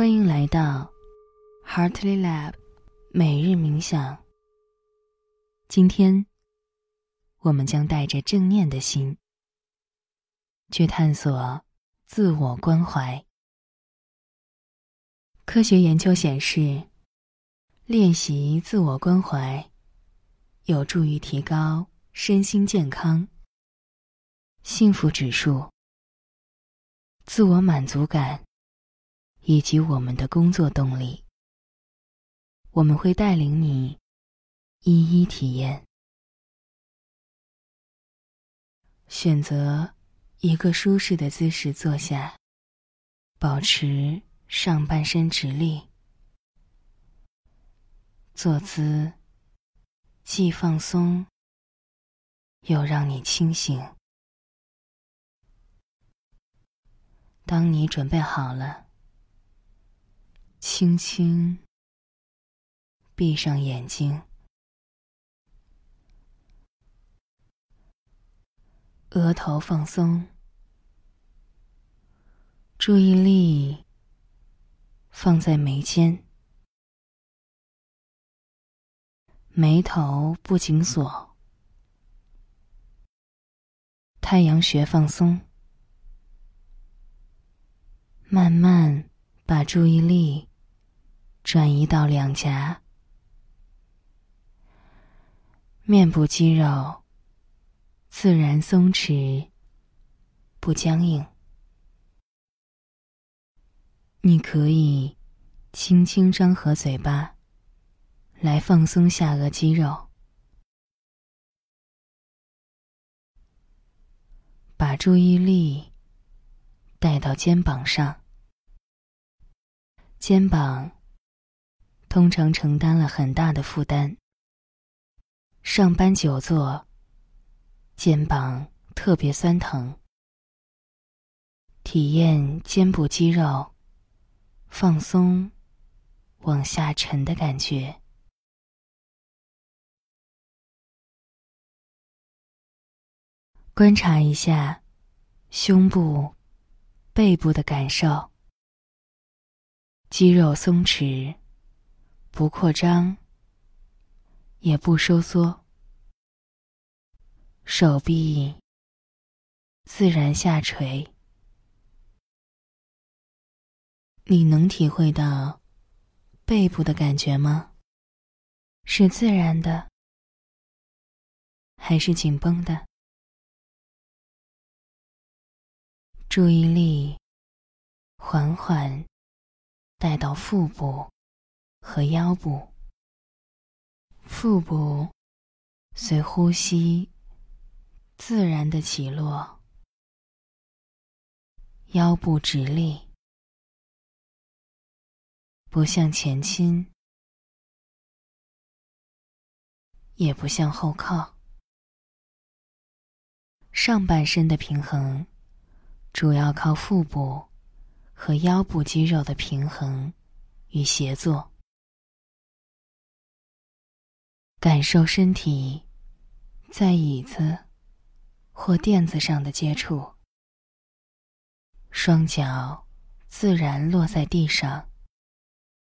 欢迎来到 Heartly Lab 每日冥想。今天，我们将带着正念的心，去探索自我关怀。科学研究显示，练习自我关怀有助于提高身心健康、幸福指数、自我满足感。以及我们的工作动力，我们会带领你一一体验。选择一个舒适的姿势坐下，保持上半身直立，坐姿既放松又让你清醒。当你准备好了。轻轻闭上眼睛，额头放松，注意力放在眉间，眉头不紧锁，太阳穴放松，慢慢把注意力。转移到两颊，面部肌肉自然松弛，不僵硬。你可以轻轻张合嘴巴，来放松下颚肌肉，把注意力带到肩膀上，肩膀。通常承担了很大的负担。上班久坐，肩膀特别酸疼。体验肩部肌肉放松、往下沉的感觉。观察一下胸部、背部的感受，肌肉松弛。不扩张，也不收缩，手臂自然下垂。你能体会到背部的感觉吗？是自然的，还是紧绷的？注意力缓缓带到腹部。和腰部、腹部随呼吸自然的起落，腰部直立，不向前倾，也不向后靠。上半身的平衡主要靠腹部和腰部肌肉的平衡与协作。感受身体在椅子或垫子上的接触，双脚自然落在地上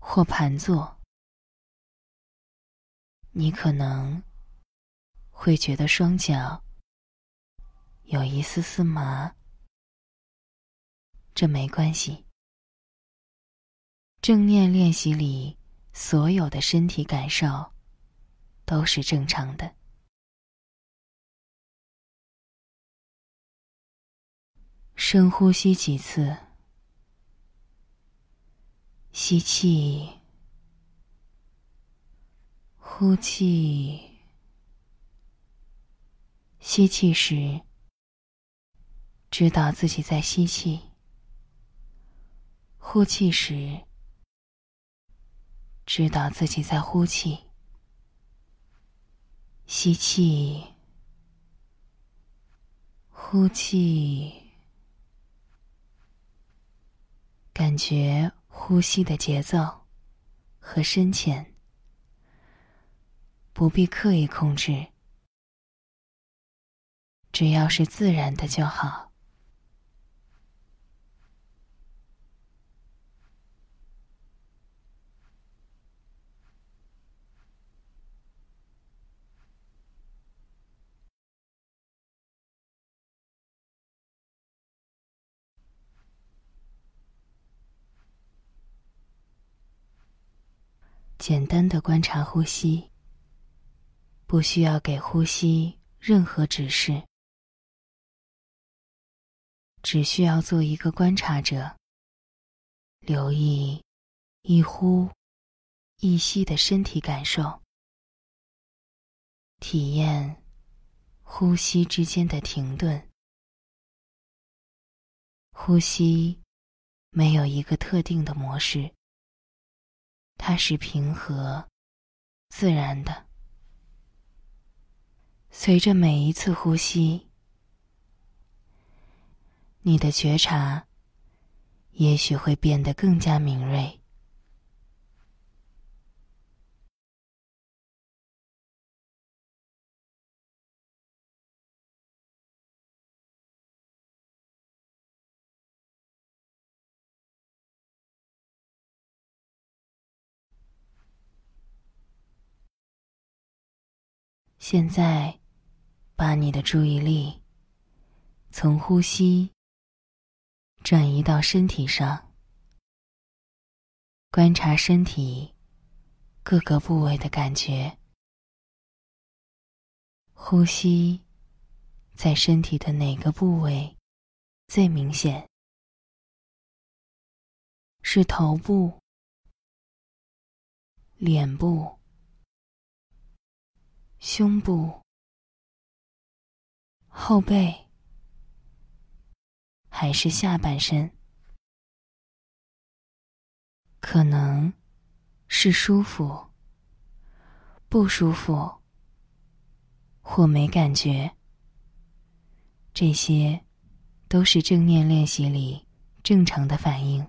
或盘坐。你可能会觉得双脚有一丝丝麻，这没关系。正念练习里所有的身体感受。都是正常的。深呼吸几次，吸气，呼气。吸气时，知道自己在吸气；呼气时，知道自己在呼气。吸气，呼气，感觉呼吸的节奏和深浅，不必刻意控制，只要是自然的就好。简单的观察呼吸，不需要给呼吸任何指示，只需要做一个观察者，留意一呼一吸的身体感受，体验呼吸之间的停顿。呼吸没有一个特定的模式。它是平和、自然的。随着每一次呼吸，你的觉察也许会变得更加敏锐。现在，把你的注意力从呼吸转移到身体上，观察身体各个部位的感觉。呼吸在身体的哪个部位最明显？是头部、脸部？胸部、后背，还是下半身？可能是舒服、不舒服，或没感觉。这些都是正念练习里正常的反应。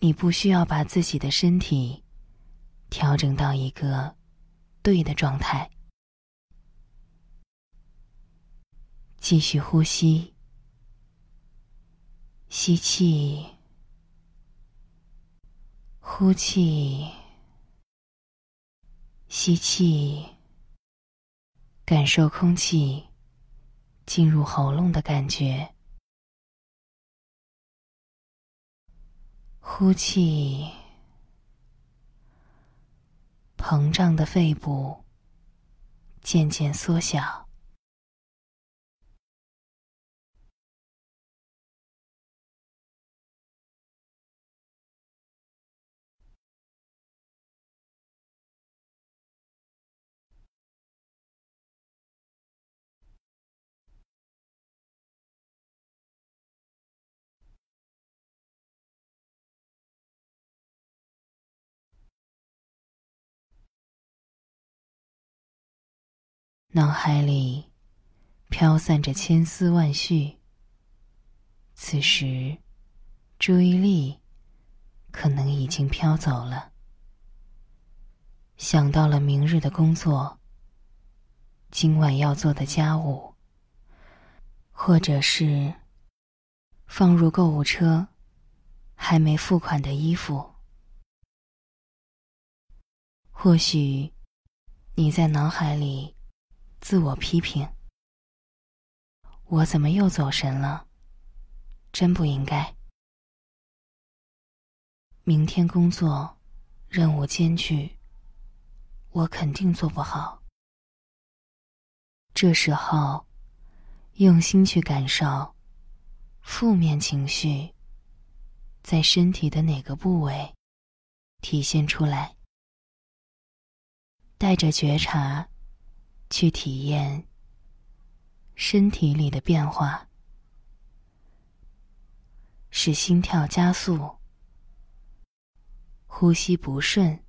你不需要把自己的身体调整到一个。对的状态，继续呼吸，吸气，呼气，吸气，感受空气进入喉咙的感觉，呼气。膨胀的肺部渐渐缩小。脑海里飘散着千丝万绪。此时，注意力可能已经飘走了，想到了明日的工作、今晚要做的家务，或者是放入购物车还没付款的衣服。或许你在脑海里。自我批评：我怎么又走神了？真不应该。明天工作任务艰巨，我肯定做不好。这时候，用心去感受负面情绪在身体的哪个部位体现出来，带着觉察。去体验身体里的变化，是心跳加速、呼吸不顺，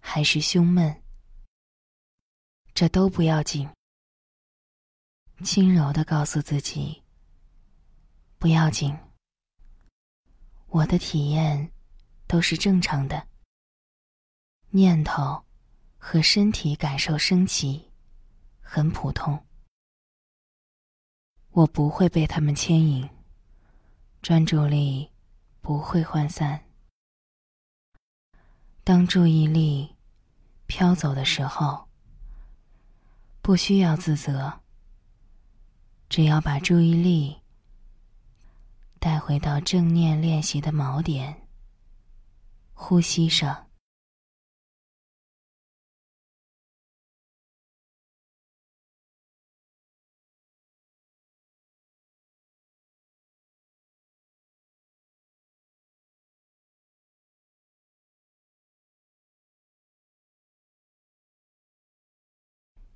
还是胸闷？这都不要紧。轻柔的告诉自己：不要紧，我的体验都是正常的。念头。和身体感受升起，很普通。我不会被他们牵引，专注力不会涣散。当注意力飘走的时候，不需要自责，只要把注意力带回到正念练习的锚点，呼吸上。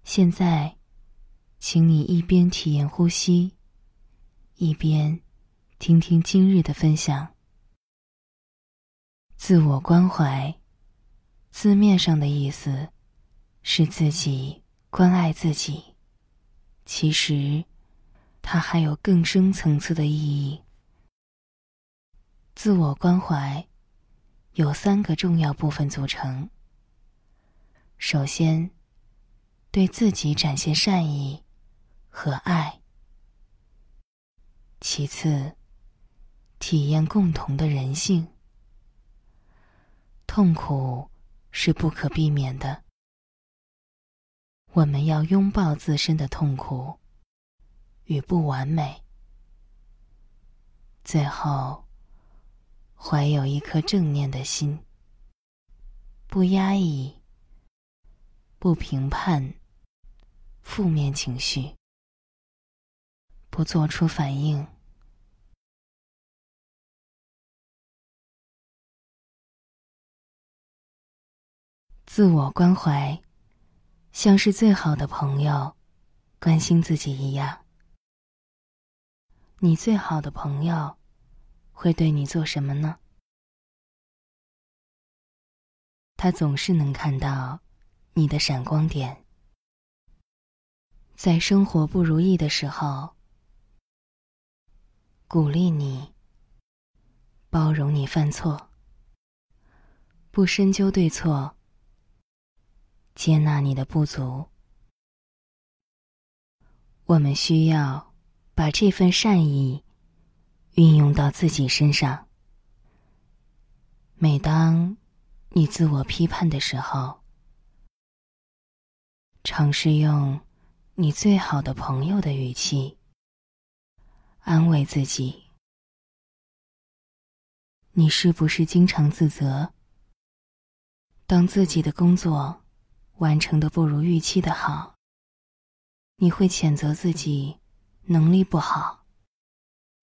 现在，请你一边体验呼吸，一边听听今日的分享。自我关怀，字面上的意思是自己关爱自己，其实它还有更深层次的意义。自我关怀有三个重要部分组成。首先，对自己展现善意和爱；其次，体验共同的人性。痛苦是不可避免的，我们要拥抱自身的痛苦与不完美，最后怀有一颗正念的心，不压抑，不评判。负面情绪，不做出反应。自我关怀，像是最好的朋友关心自己一样。你最好的朋友会对你做什么呢？他总是能看到你的闪光点。在生活不如意的时候，鼓励你，包容你犯错，不深究对错，接纳你的不足。我们需要把这份善意运用到自己身上。每当你自我批判的时候，尝试用。你最好的朋友的语气，安慰自己。你是不是经常自责？当自己的工作完成的不如预期的好，你会谴责自己能力不好，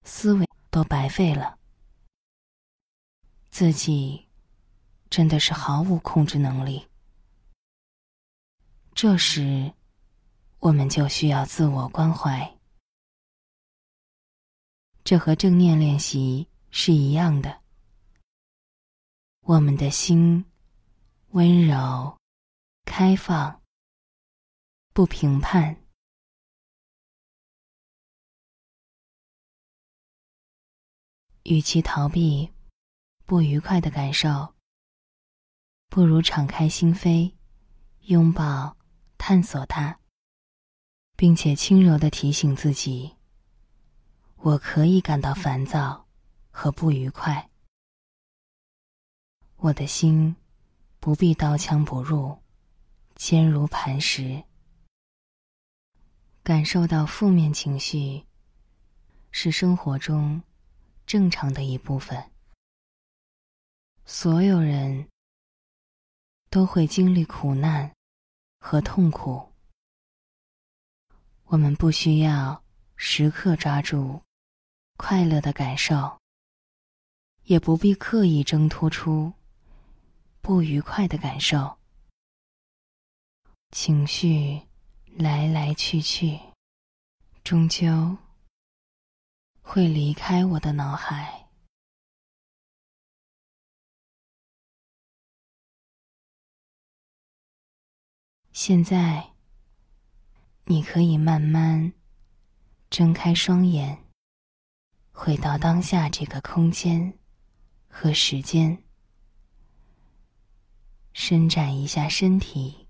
思维都白费了，自己真的是毫无控制能力。这时。我们就需要自我关怀，这和正念练习是一样的。我们的心温柔、开放，不评判。与其逃避不愉快的感受，不如敞开心扉，拥抱、探索它。并且轻柔的提醒自己：我可以感到烦躁和不愉快。我的心不必刀枪不入，坚如磐石。感受到负面情绪是生活中正常的一部分。所有人都会经历苦难和痛苦。我们不需要时刻抓住快乐的感受，也不必刻意挣脱出不愉快的感受。情绪来来去去，终究会离开我的脑海。现在。你可以慢慢睁开双眼，回到当下这个空间和时间，伸展一下身体，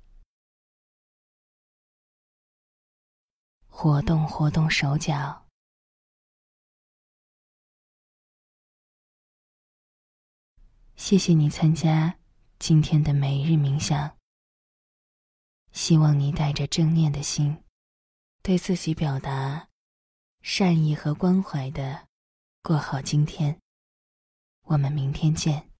活动活动手脚。谢谢你参加今天的每日冥想，希望你带着正念的心。对自己表达善意和关怀的，过好今天。我们明天见。